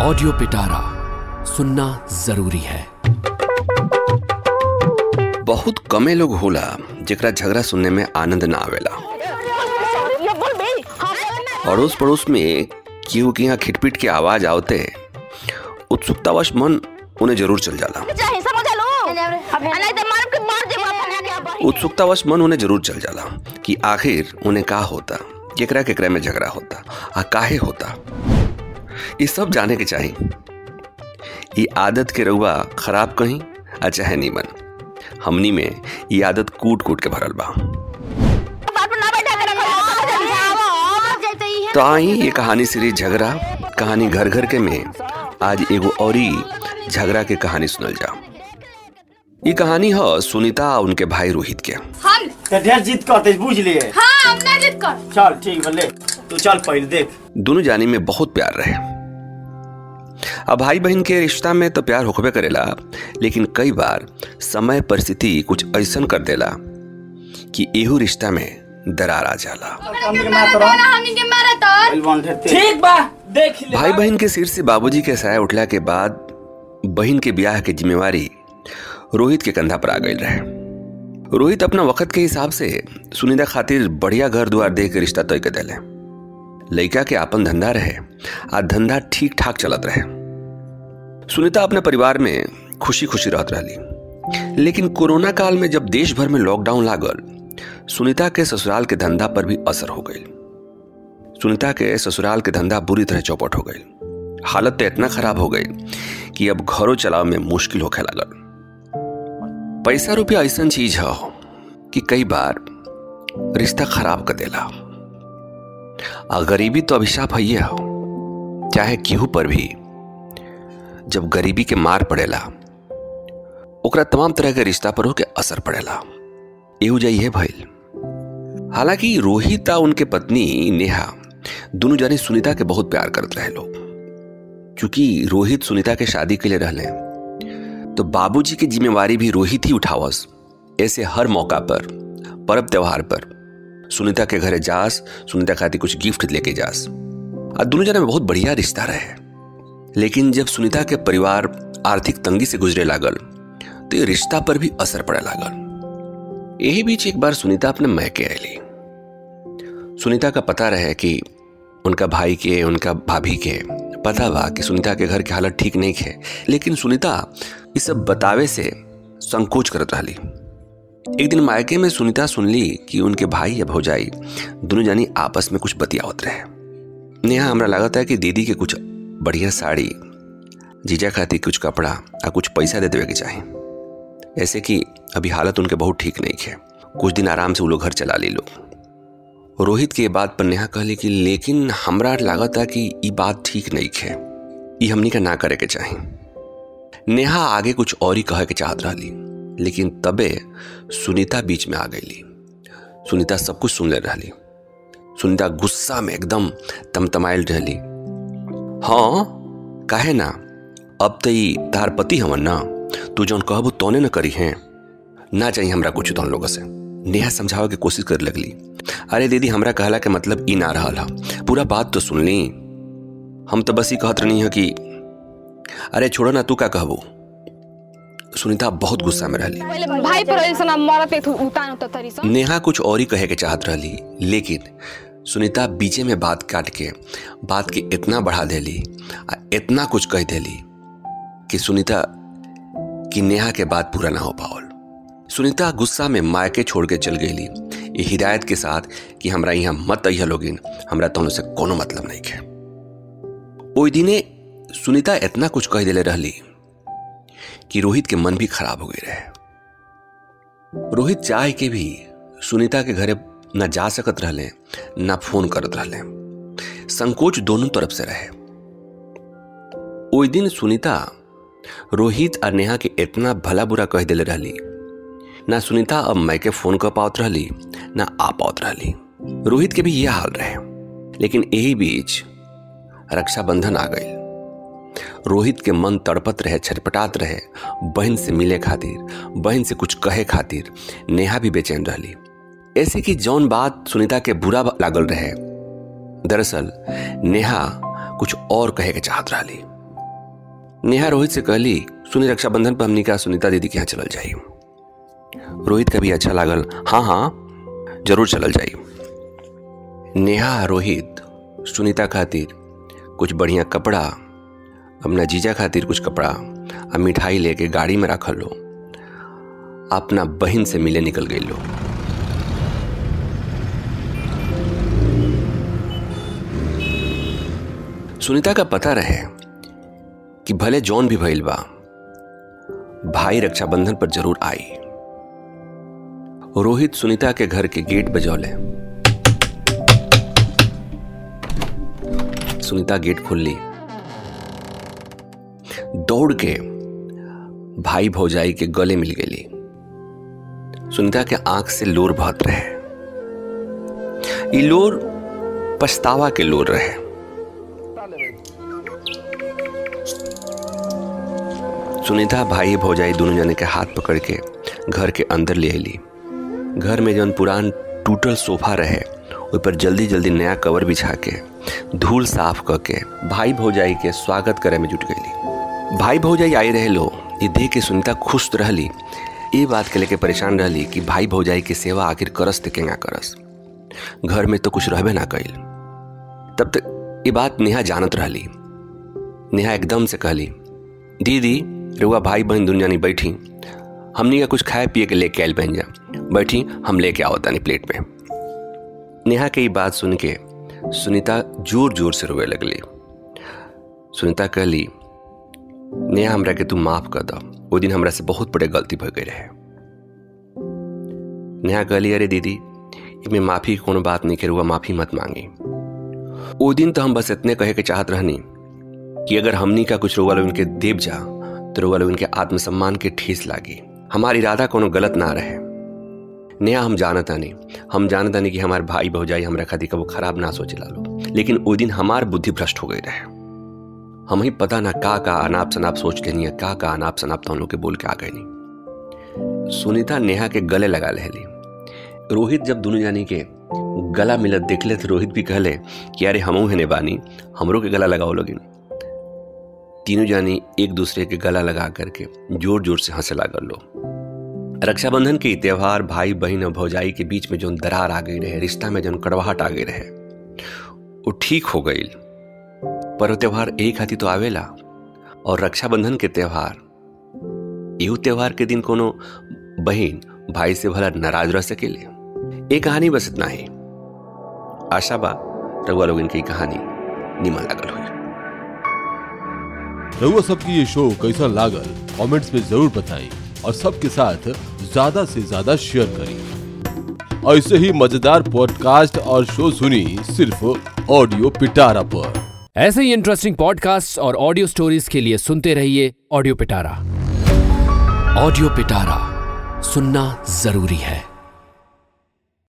Audio पिटारा सुनना ज़रूरी है। बहुत कमे लोग होला, जेकरा झगड़ा सुनने में आनंद ना आवेला। अड़ोस पड़ोस में केहू के यहाँ खिटपिट के आवाज़ आवते, उत्सुकतावश मन उन्हें ज़रूर चल जाला। उत्सुकतावश मन उन्हें ज़रूर चल जाला कि आखिर उन्हें का होता केकरा केकरा में झगड़ा होता, आ काहे होता। ये सब जाने के चाहिए ये आदत के रउआ खराब कहीं आ चाहे नीमन हमनी में ये आदत कूट कूट के भरल बा। तो आई ये कहानी सीरीज़ झगड़ा कहानी घर घर के में। आज एगो औरी झगड़ा के कहानी सुनल जा। ये कहानी ह सुनीता और उनके भाई रोहित के। हम? तो ढेर जीत करते बुझ लिए हाँ हम ना जिद कर। चल ठीक है तू चल पहले देख। दोनों जानी में बहुत प्यार रहे। अब भाई बहन के रिश्ता में तो प्यार होकबे करेला लेकिन कई बार समय परिस्थिति कुछ ऐसा कर देला कि एहू रिश्ता में दरार आ जाला। देख भाई बहन के सिर से बाबूजी के साया उठला के बाद बहन के ब्याह के जिम्मेवारी रोहित के कंधा पर आ गई रहे। रोहित अपना वक्त के हिसाब से सुनीता खातिर बढ़िया घर द्वार दे के रिश्ता तय कर दिले। लड़का के आपन धंधा रहे आ धंधा ठीक ठाक चलत रहे। सुनीता अपने परिवार में खुशी खुशी रहत रही लेकिन कोरोना काल में जब देश भर में लॉकडाउन लागल, सुनीता के ससुराल के धंधा पर भी असर हो गई सुनीता के ससुराल के धंधा बुरी तरह चौपट हो गई हालत तो इतना खराब हो गई कि अब घरों चलाव में मुश्किल होखे लागल। पैसा रुपया ऐसा चीज़ है कि कई बार रिश्ता खराब कर देला। आ गरीबी तो अभिशाप हो, चाहे केहू पर भी। जब गरीबी के मार पड़ेला, ओकरा तमाम तरह के रिश्ता पर के असर पड़ेला। एहू जाइए भइल। हालाँकि रोहित आ उनके पत्नी नेहा, दोनों जाने सुनीता के बहुत प्यार करते रहे लोग। क्योंकि रोहित सुनीता के शादी के लिए रहले तो बाबूजी की जिम्मेवारी भी रोहित ही उठावस। ऐसे हर मौका पर, पर्व त्योहार पर, सुनीता के घरे जास, सुनीता खातिर कुछ गिफ्ट लेके जास। और दोनों जने में बहुत बढ़िया रिश्ता रहे। लेकिन जब सुनीता के परिवार आर्थिक तंगी से गुजरे लागल तो ये रिश्ता पर भी असर पड़े लागल। यही बीच एक बार सुनीता अपने मैके आयली सुनीता का पता रहे कि उनका भाई के, उनका भाभी के, पता बा कि सुनीता के घर की हालत ठीक नहीं है, लेकिन सुनीता ये सब बतावे से संकोच करत रही एक दिन मायके में सुनीता सुनली कि उनके भाई या भौजाई दोनों जानी आपस में कुछ बतियावत रहे। नेहा, हमरा लागत है कि दीदी के कुछ बढ़िया साड़ी, जीजा खातिर कुछ कपड़ा और कुछ पैसा दे देवे के चाही। ऐसे कि अभी हालत उनके बहुत ठीक नहीं है। कुछ दिन आराम से वो लोग घर चला ली लोग रोहित के बात पर नेहा कहली कि लेकिन हमरा लागत है कि ये बात ठीक नहीं है। ये हमनी का ना करे के चाही। नेहा आगे कुछ और ही कहे के चाहत रही लेकिन तबे सुनीता बीच में आ गई सुनीता सब कुछ सुन ले रही सुनीता गुस्सा में एकदम तमतमाइल रही हाँ काहे ना? अब तो ई तार पति हमन ना तू जौन कहबू तौने न करी हैं। ना चाहिए हमरा कुछ तौन लोग से। नेहा समझावे के कोशिश कर लगली। अरे दीदी हमरा कहला के मतलब ई ना रहा पूरा बात तो सुन ली हम तो बस ही कहत रही है कि अरे छोड़ो ना तू का कहबू? सुनीता बहुत गुस्सा में रहली। भाई पर नेहा कुछ और ही कहे के चाहत रहली लेकिन सुनीता बीचे में बात काट के, बात के इतना बढ़ा देली, आ इतना कुछ कह देली कि सुनीता कि नेहा के बात पूरा ना हो पाओल सुनीता गुस्सा में मायके छोड़ के चल गई ये हिदायत के साथ कि हमरा यहाँ मत अइह लोगिन, हमरा तोहन से कोनो मतलब नहीं है ओई दिने सुनीता इतना कुछ कह दिले रहली कि रोहित के मन भी खराब हो गए रहे। रोहित चाह के भी सुनीता के घरे न जा सकत रहले, न फ़ोन करत रहले। संकोच दोनों तरफ़ से रहे। ओई दिन सुनीता, रोहित और नेहा के इतना भला बुरा कह दिले रहली। ना सुनीता अब मैके फ़ोन कर पावत रहली, ना आ पावत रहली। रोहित के भी यह हाल रहे। लेकिन यही बीच रक्षाबंधन आ गई रोहित के मन तड़पत रहे, छटपटात रहे, बहन से मिले खातिर, बहन से कुछ कहे खातिर, नेहा भी बेचैन रहली। ऐसे कि जौन बात सुनीता के बुरा लागल रहे। दरअसल, नेहा कुछ और कहे के चाहत रही नेहा रोहित से कहली, सुनी रक्षाबंधन पर हमनी का सुनीता दीदी के यहाँ चलल जाई रोहित का भी अच्छा लागल। हाँ हाँ ज़रूर चलल जाई नेहा रोहित सुनीता खातिर कुछ बढ़िया कपड़ा, अपना जीजा खातिर कुछ कपड़ा आ मिठाई लेके गाड़ी में रखल लो। अपना बहन से मिले निकल गई लो। सुनीता का पता रहे कि भले जॉन भी भइल बा भाई रक्षाबंधन पर ज़रूर आई। रोहित सुनीता के घर के गेट बजौले। सुनीता गेट खोल ली। दौड़ के भाई भौजाई के गले मिल गई। सुनीता के आँख से लोर बहत रहे। लोर पछतावा के लोर रहे। सुनीता भाई भौजाई दोनों जने के हाथ पकड़ के घर के अंदर ले ली घर में जौन पुरान टूटल सोफा रहे ओहि पर जल्दी जल्दी नया कवर बिछा के, धूल साफ़ क के, भाई भौजाई के स्वागत करे में जुट गई भाई भौजाई आई रहे लो, ये देख के सुनीता खुश रहली। ये बात के लेके परेशान रहली कि भाई भौजाई के सेवा आखिर करस ते केंगा करस। घर में तो कुछ रहबे ना कइल। तब तक ये बात नेहा जानत रहली। नेहा एकदम से कहली, दीदी रुआ भाई बहन दुनिया नहीं बैठी। हमनी का कुछ खाए पिए के लेके आयल बहन जा। बैठी, हम लेके आओ तानी प्लेट में नेहा के बात सुन के सुनीता ज़ोर ज़ोर से रोए लगली। सुनीता कहली, नेहा, हमरा के तू माफ़ कर दो। वो दिन हमरा से बहुत बड़े गलती भ गई रहे। नेहा कहली, अरे दीदी इनमें माफ़ी की बात नहीं के माफ़ी मत मांगी। वो दिन तो हम बस इतने कहे के चाहत रहनी कि अगर हमनी का कुछ रोवा उनके देव जा रोवा उनके आत्मसम्मान के ठेस लागी। हमारी इरादा कोनो गलत ना रहे। नया हम जानता नहीं। हम जानता नहीं कि हमारे भाई भौजाई हमरा खातिर कबो खराब ना सोचे लो लेकिन वो दिन हमार बुद्धि भ्रष्ट हो गई रहे। हम ही पता ना का का अनाप शनाप सोच लेनी है, का का अनाप शनाप तो हम लोग के बोल के आ गए नहीं। सुनीता नेहा के गले लगा लेली रोहित जब दोनों जानी के गला मिलत देखले तो रोहित भी कहले कि अरे हमू है बानी हमरो के गला लगाओ लोगिन। तीनों जानी एक दूसरे के गला लगा करके ज़ोर ज़ोर से हंसे लागल लो। रक्षाबंधन के त्योहार भाई बहन और भौजाई के बीच में जो दरार आ गई रहे, रिश्ता में जो कड़वाहट आ गई रहे, वो ठीक हो गई। पर त्योहार एक हाथी तो आवेला। और रक्षाबंधन के त्योहार, यू त्योहार के दिन कोनो बहन भाई से भला नाराज़ रह सकेले ये कहानी बस इतना ही। आशा बा रघुआ लोग इनकी कहानी निमन लागल हुई। रउआ सबकी ये शो कैसा लागल कमेंट्स में ज़रूर बताएँ और सबके साथ ज़्यादा से ज़्यादा शेयर करें। ऐसे ही मज़ेदार पॉडकास्ट और शो सुनी सिर्फ़ ऑडियो पिटारा पर। ऐसे ही इंटरेस्टिंग पॉडकास्ट और ऑडियो स्टोरीज के लिए सुनते रहिए ऑडियो पिटारा। ऑडियो पिटारा, सुनना ज़रूरी है।